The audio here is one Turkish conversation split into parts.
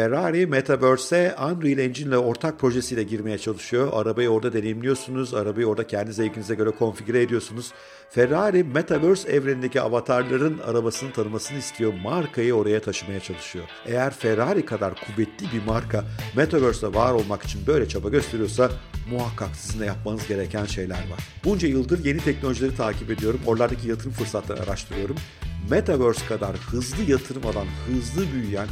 Ferrari Metaverse'e Unreal Engine ile ortak projesiyle girmeye çalışıyor. Arabayı orada deneyimliyorsunuz. Arabayı orada kendi zevkinize göre konfigüre ediyorsunuz. Ferrari Metaverse evrenindeki avatarların arabasını tanımasını istiyor. Markayı oraya taşımaya çalışıyor. Eğer Ferrari kadar kuvvetli bir marka Metaverse'de var olmak için böyle çaba gösteriyorsa muhakkak sizin de yapmanız gereken şeyler var. Bunca yıldır yeni teknolojileri takip ediyorum. Oralardaki yatırım fırsatlarını araştırıyorum. Metaverse kadar hızlı yatırım alan, hızlı büyüyen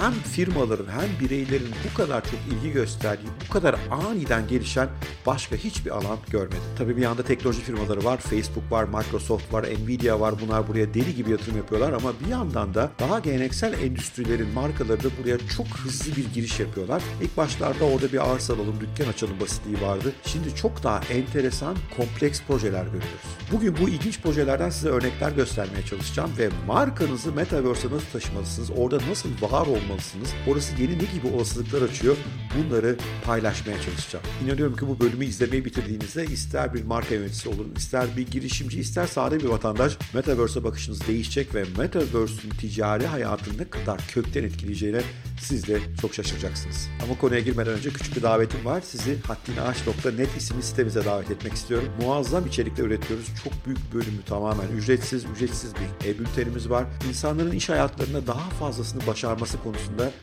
hem firmaların hem bireylerin bu kadar çok ilgi gösterdiği, bu kadar aniden gelişen başka hiçbir alan görmedim. Tabii bir yanda teknoloji firmaları var, Facebook var, Microsoft var, Nvidia var. Bunlar buraya deli gibi yatırım yapıyorlar ama bir yandan da daha geleneksel endüstrilerin markaları da buraya çok hızlı bir giriş yapıyorlar. İlk başlarda orada bir arsa alalım, dükkan açalım basitliği vardı. Şimdi çok daha enteresan, kompleks projeler görüyoruz. Bugün bu ilginç projelerden size örnekler göstermeye çalışacağım ve markanızı Metaverse'e nasıl taşımalısınız, orada nasıl var olmalısınız, orası yeni ne gibi olasılıklar açıyor bunları paylaşmaya çalışacağım. İnanıyorum ki bu bölümü izlemeyi bitirdiğinizde ister bir marka yöneticisi olun, ister bir girişimci, ister sade bir vatandaş Metaverse'e bakışınız değişecek ve Metaverse'ün ticari hayatını ne kadar kökten etkileyeceğine siz de çok şaşıracaksınız. Ama konuya girmeden önce küçük bir davetim var. Sizi haddinaş.net isimli sitemize davet etmek istiyorum. Muazzam içerikler üretiyoruz. Çok büyük bölümü tamamen ücretsiz, ücretsiz bir e-bültenimiz var. İnsanların iş hayatlarında daha fazlasını başarması konusunda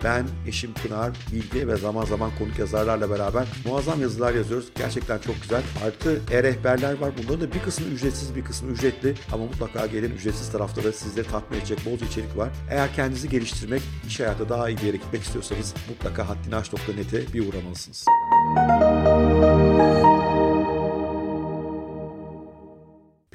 ben, eşim Pınar, Bilge ve zaman zaman konuk yazarlarla beraber muazzam yazılar yazıyoruz. Gerçekten çok güzel. Artı e-rehberler var. Bunların da bir kısmı ücretsiz, bir kısmı ücretli. Ama mutlaka gelin ücretsiz tarafta da sizleri tatmin edecek bolca içerik var. Eğer kendinizi geliştirmek, iş hayatı daha iyi bir yere gitmek istiyorsanız mutlaka haddinaş.net'e bir uğramalısınız.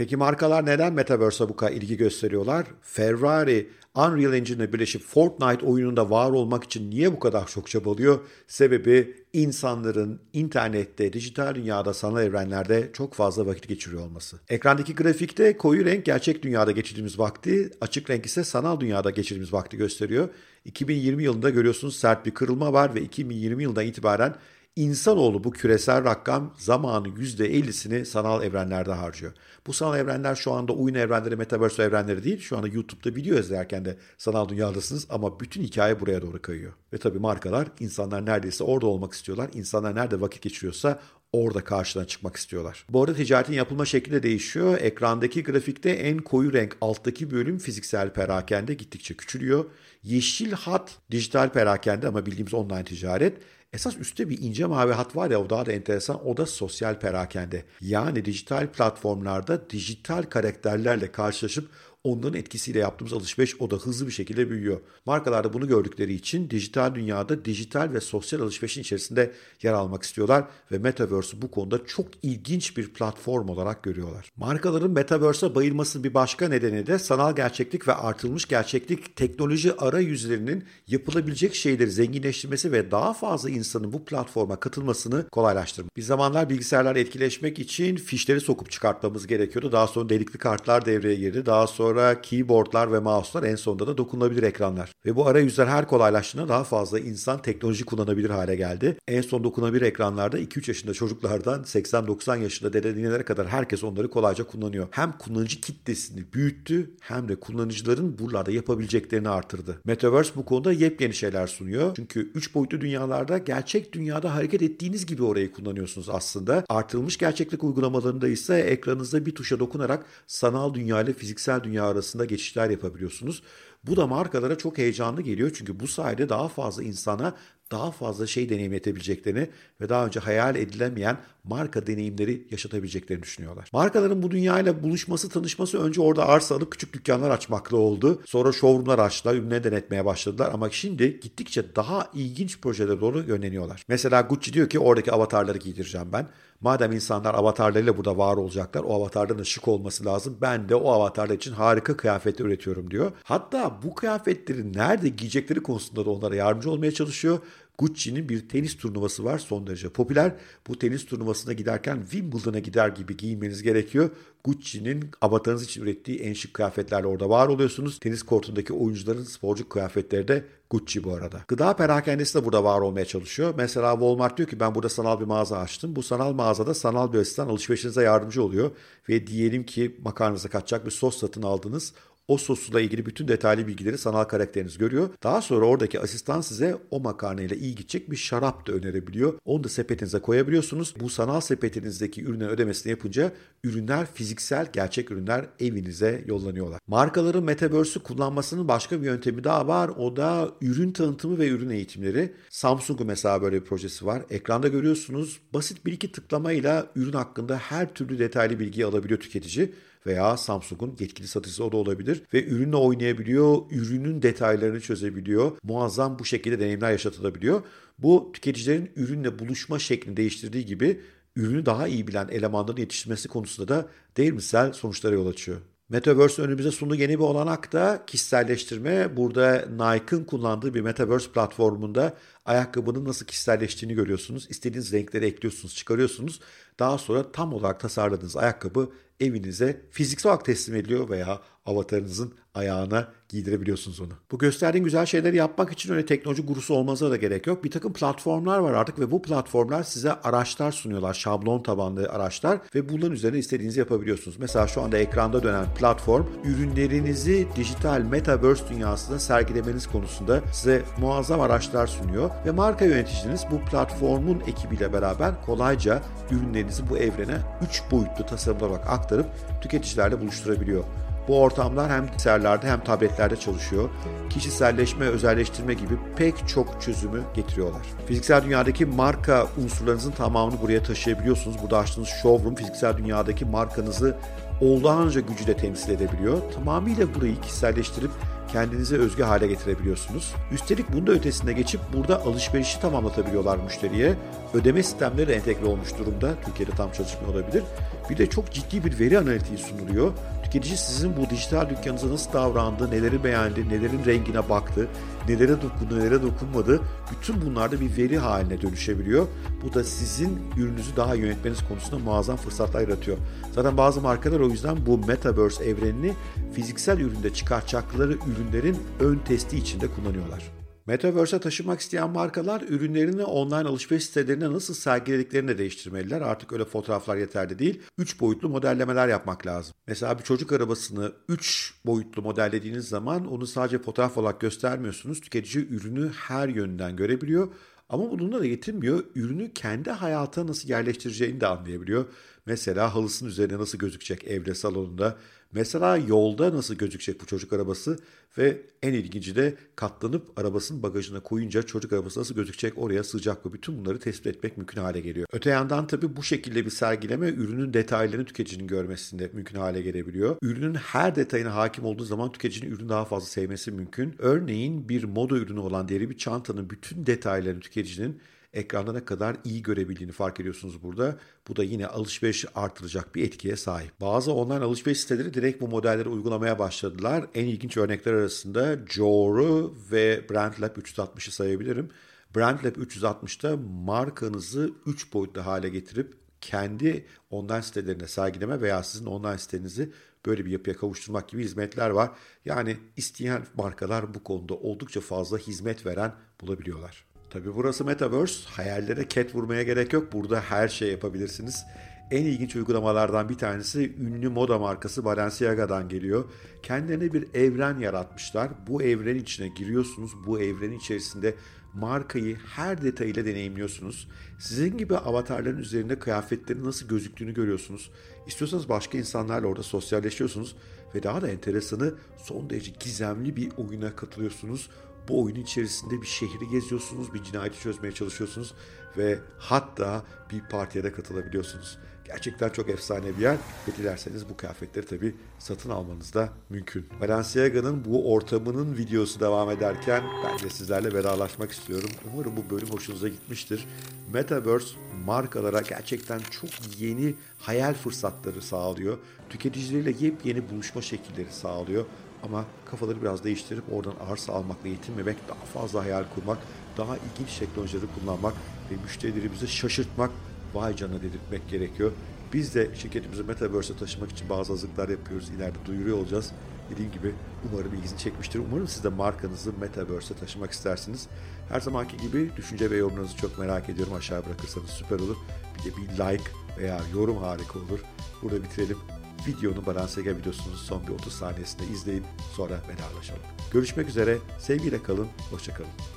Peki markalar neden Metaverse'a bu kadar ilgi gösteriyorlar? Ferrari, Unreal Engine'le birleşip Fortnite oyununda var olmak için niye bu kadar çok çabalıyor? Sebebi insanların internette, dijital dünyada, sanal evrenlerde çok fazla vakit geçiriyor olması. Ekrandaki grafikte koyu renk gerçek dünyada geçirdiğimiz vakti, açık renk ise sanal dünyada geçirdiğimiz vakti gösteriyor. 2020 yılında görüyorsunuz sert bir kırılma var ve 2020 yılından itibaren İnsanoğlu bu küresel rakam zamanı %50'sini sanal evrenlerde harcıyor. Bu sanal evrenler şu anda oyun evrenleri, metaverse evrenleri değil. Şu anda YouTube'da video izlerken de sanal dünyadasınız ama bütün hikaye buraya doğru kayıyor. Ve tabii markalar insanlar neredeyse orada olmak istiyorlar. İnsanlar nerede vakit geçiriyorsa orada karşıdan çıkmak istiyorlar. Bu arada ticaretin yapılma şekli de değişiyor. Ekrandaki grafikte en koyu renk alttaki bölüm fiziksel perakende gittikçe küçülüyor. Yeşil hat dijital perakende ama bildiğimiz online ticaret. Esas üstte bir ince mavi hat var ya o daha da enteresan o da sosyal perakende. Yani dijital platformlarda dijital karakterlerle karşılaşıp onların etkisiyle yaptığımız alışveriş o da hızlı bir şekilde büyüyor. Markalar da bunu gördükleri için dijital dünyada dijital ve sosyal alışverişin içerisinde yer almak istiyorlar ve Metaverse'ü bu konuda çok ilginç bir platform olarak görüyorlar. Markaların Metaverse'e bayılmasının bir başka nedeni de sanal gerçeklik ve artılmış gerçeklik teknoloji arayüzlerinin yapılabilecek şeyleri zenginleştirmesi ve daha fazla insanın bu platforma katılmasını kolaylaştırmak. Bir zamanlar bilgisayarlar etkileşmek için fişleri sokup çıkartmamız gerekiyordu. Daha sonra delikli kartlar devreye girdi. Daha sonra sonra keyboardlar ve mouse'lar en sonunda da dokunulabilir ekranlar. Ve bu arayüzler her kolaylaştığında daha fazla insan teknoloji kullanabilir hale geldi. En son dokunabilir ekranlarda 2-3 yaşında çocuklardan 80-90 yaşında dedenelere kadar herkes onları kolayca kullanıyor. Hem kullanıcı kitlesini büyüttü hem de kullanıcıların buralarda yapabileceklerini artırdı. Metaverse bu konuda yepyeni şeyler sunuyor. Çünkü 3 boyutlu dünyalarda gerçek dünyada hareket ettiğiniz gibi orayı kullanıyorsunuz aslında. Artırılmış gerçeklik uygulamalarında ise ekranınızda bir tuşa dokunarak sanal dünya ile fiziksel dünya arasında geçişler yapabiliyorsunuz. Bu da markalara çok heyecanlı geliyor çünkü bu sayede daha fazla insana daha fazla şey deneyimletebileceklerini ve daha önce hayal edilemeyen marka deneyimleri yaşatabileceklerini düşünüyorlar. Markaların bu dünyayla buluşması, tanışması önce orada arsa alıp küçük dükkanlar açmakla oldu. Sonra showroomlar açtılar, ürünleri denetmeye başladılar ama şimdi gittikçe daha ilginç projelere doğru yönleniyorlar. Mesela Gucci diyor ki oradaki avatarları giydireceğim ben. Madem insanlar avatarlarıyla burada var olacaklar, o avatarların şık olması lazım. Ben de o avatarlar için harika kıyafetler üretiyorum diyor. Hatta bu kıyafetleri nerede giyecekleri konusunda da onlara yardımcı olmaya çalışıyor. Gucci'nin bir tenis turnuvası var son derece popüler. Bu tenis turnuvasına giderken Wimbledon'a gider gibi giyinmeniz gerekiyor. Gucci'nin avatarınız için ürettiği en şık kıyafetlerle orada var oluyorsunuz. Tenis kortundaki oyuncuların sporcu kıyafetleri de Gucci bu arada. Gıda perakendesi de burada var olmaya çalışıyor. Mesela Walmart diyor ki ben burada sanal bir mağaza açtım. Bu sanal mağazada sanal bir asistan alışverişinize yardımcı oluyor. Ve diyelim ki makarnanıza kaçacak bir sos satın aldınız. O sosla ilgili bütün detaylı bilgileri sanal karakteriniz görüyor. Daha sonra oradaki asistan size o makarnayla iyi gidecek bir şarap da önerebiliyor. Onu da sepetinize koyabiliyorsunuz. Bu sanal sepetinizdeki ürünlerin ödemesini yapınca ürünler fiziksel gerçek ürünler evinize yollanıyorlar. Markaların Metaverse'ü kullanmasının başka bir yöntemi daha var. O da ürün tanıtımı ve ürün eğitimleri. Samsung'un mesela böyle bir projesi var. Ekranda görüyorsunuz basit bir iki tıklamayla ürün hakkında her türlü detaylı bilgi alabiliyor tüketici veya Samsung'un yetkili satıcısı o da olabilir ve ürünle oynayabiliyor, ürünün detaylarını çözebiliyor. Muazzam bu şekilde deneyimler yaşatılabiliyor. Bu tüketicilerin ürünle buluşma şeklini değiştirdiği gibi ürünü daha iyi bilen elemanların yetiştirmesi konusunda da değermisel sonuçlara yol açıyor. Metaverse önümüze sunduğu yeni bir olanak da kişiselleştirme. Burada Nike'ın kullandığı bir Metaverse platformunda ayakkabının nasıl kişiselleştiğini görüyorsunuz. İstediğiniz renkleri ekliyorsunuz, çıkarıyorsunuz. Daha sonra tam olarak tasarladığınız ayakkabı evinize fiziksel olarak teslim ediliyor veya avatarınızın ayağına giydirebiliyorsunuz onu. Bu gösterdiğim güzel şeyleri yapmak için öyle teknoloji gurusu olmanıza da gerek yok. Bir takım platformlar var artık ve bu platformlar size araçlar sunuyorlar. Şablon tabanlı araçlar ve bunların üzerine istediğinizi yapabiliyorsunuz. Mesela şu anda ekranda dönen platform ürünlerinizi dijital metaverse dünyasında sergilemeniz konusunda size muazzam araçlar sunuyor ve marka yöneticiniz bu platformun ekibiyle beraber kolayca ürünlerinizi bu evrene 3 boyutlu tasarımlar olarak aktarıp tüketicilerle buluşturabiliyor. Bu ortamlar hem bilgisayarlarda hem tabletlerde çalışıyor. Kişiselleşme, özelleştirme gibi pek çok çözümü getiriyorlar. Fiziksel dünyadaki marka unsurlarınızın tamamını buraya taşıyabiliyorsunuz. Burada açtığınız showroom fiziksel dünyadaki markanızı olağanca gücüyle temsil edebiliyor. Tamamıyla burayı kişiselleştirip kendinize özgü hale getirebiliyorsunuz. Üstelik bunda ötesine geçip burada alışverişi tamamlatabiliyorlar müşteriye. Ödeme sistemleri entegre olmuş durumda. Türkiye'de tam çalışmıyor olabilir. Bir de çok ciddi bir veri analitiği sunuluyor. Tüketici sizin bu dijital dükkanınıza nasıl davrandı, neleri beğendi, nelerin rengine baktı, nelere dokundu, nelere dokunmadı. Bütün bunlarda bir veri haline dönüşebiliyor. Bu da sizin ürününüzü daha yönetmeniz konusunda muazzam fırsatlar yaratıyor. Zaten bazı markalar o yüzden bu Metaverse evrenini fiziksel üründe çıkartacakları ürünlerin ön testi içinde kullanıyorlar. Metaverse'e taşımak isteyen markalar ürünlerini online alışveriş sitelerine nasıl sergilediklerini de değiştirmeliler. Artık öyle fotoğraflar yeterli değil. 3 boyutlu modellemeler yapmak lazım. Mesela bir çocuk arabasını 3 boyutlu modellediğiniz zaman onu sadece fotoğraf olarak göstermiyorsunuz. Tüketici ürünü her yönden görebiliyor. Ama bununla da yetinmiyor. Ürünü kendi hayata nasıl yerleştireceğini de anlayabiliyor. Mesela halısının üzerine nasıl gözükecek evde, salonunda Mesela yolda nasıl gözükecek bu çocuk arabası ve en ilginci de katlanıp arabasının bagajına koyunca çocuk arabası nasıl gözükecek oraya sığacak mı? Bütün bunları tespit etmek mümkün hale geliyor. Öte yandan tabii bu şekilde bir sergileme ürünün detaylarını tüketicinin görmesinde mümkün hale gelebiliyor. Ürünün her detayına hakim olduğu zaman tüketicinin ürünü daha fazla sevmesi mümkün. Örneğin bir moda ürünü olan deri bir çantanın bütün detaylarını tüketicinin ekranda ne kadar iyi görebildiğini fark ediyorsunuz burada. Bu da yine alışverişi artıracak bir etkiye sahip. Bazı online alışveriş siteleri direkt bu modelleri uygulamaya başladılar. En ilginç örnekler arasında Joru ve BrandLab 360'ı sayabilirim. BrandLab 360'da markanızı 3 boyutlu hale getirip kendi online sitelerine sergileme veya sizin online sitenizi böyle bir yapıya kavuşturmak gibi hizmetler var. Yani isteyen markalar bu konuda oldukça fazla hizmet veren bulabiliyorlar. Tabi burası Metaverse. Hayallere ket vurmaya gerek yok. Burada her şey yapabilirsiniz. En ilginç uygulamalardan bir tanesi ünlü moda markası Balenciaga'dan geliyor. Kendilerine bir evren yaratmışlar. Bu evren içine giriyorsunuz. Bu evrenin içerisinde markayı her detayıyla deneyimliyorsunuz. Sizin gibi avatarların üzerinde kıyafetlerin nasıl gözüktüğünü görüyorsunuz. İstiyorsanız başka insanlarla orada sosyalleşiyorsunuz ve daha da enteresanı son derece gizemli bir oyuna katılıyorsunuz. Bu oyun içerisinde bir şehri geziyorsunuz, bir cinayeti çözmeye çalışıyorsunuz ve hatta bir partiye de katılabiliyorsunuz. Gerçekten çok efsane bir yer ve dilerseniz bu kıyafetleri tabi satın almanız da mümkün. Balenciaga'nın bu ortamının videosu devam ederken ben de sizlerle vedalaşmak istiyorum. Umarım bu bölüm hoşunuza gitmiştir. Metaverse markalara gerçekten çok yeni hayal fırsatları sağlıyor. Tüketicileriyle yepyeni buluşma şekilleri sağlıyor. Ama kafaları biraz değiştirip oradan arsa almakla yetinmemek, daha fazla hayal kurmak, daha ilginç teknolojileri kullanmak ve müşterilerimizi şaşırtmak, vay canına dedirtmek gerekiyor. Biz de şirketimizi Metaverse'e taşımak için bazı hazırlıklar yapıyoruz. İleride duyuruyor olacağız. Dediğim gibi umarım ilginizi çekmiştir. Umarım siz de markanızı Metaverse'e taşımak istersiniz. Her zamanki gibi düşünce ve yorumlarınızı çok merak ediyorum. Aşağı bırakırsanız süper olur. Bir de bir like veya yorum harika olur. Burada bitirelim. Videonun Balansega videosunun son bir 30 saniyesinde izleyin sonra vedalaşalım. Görüşmek üzere, sevgiyle kalın, hoşçakalın.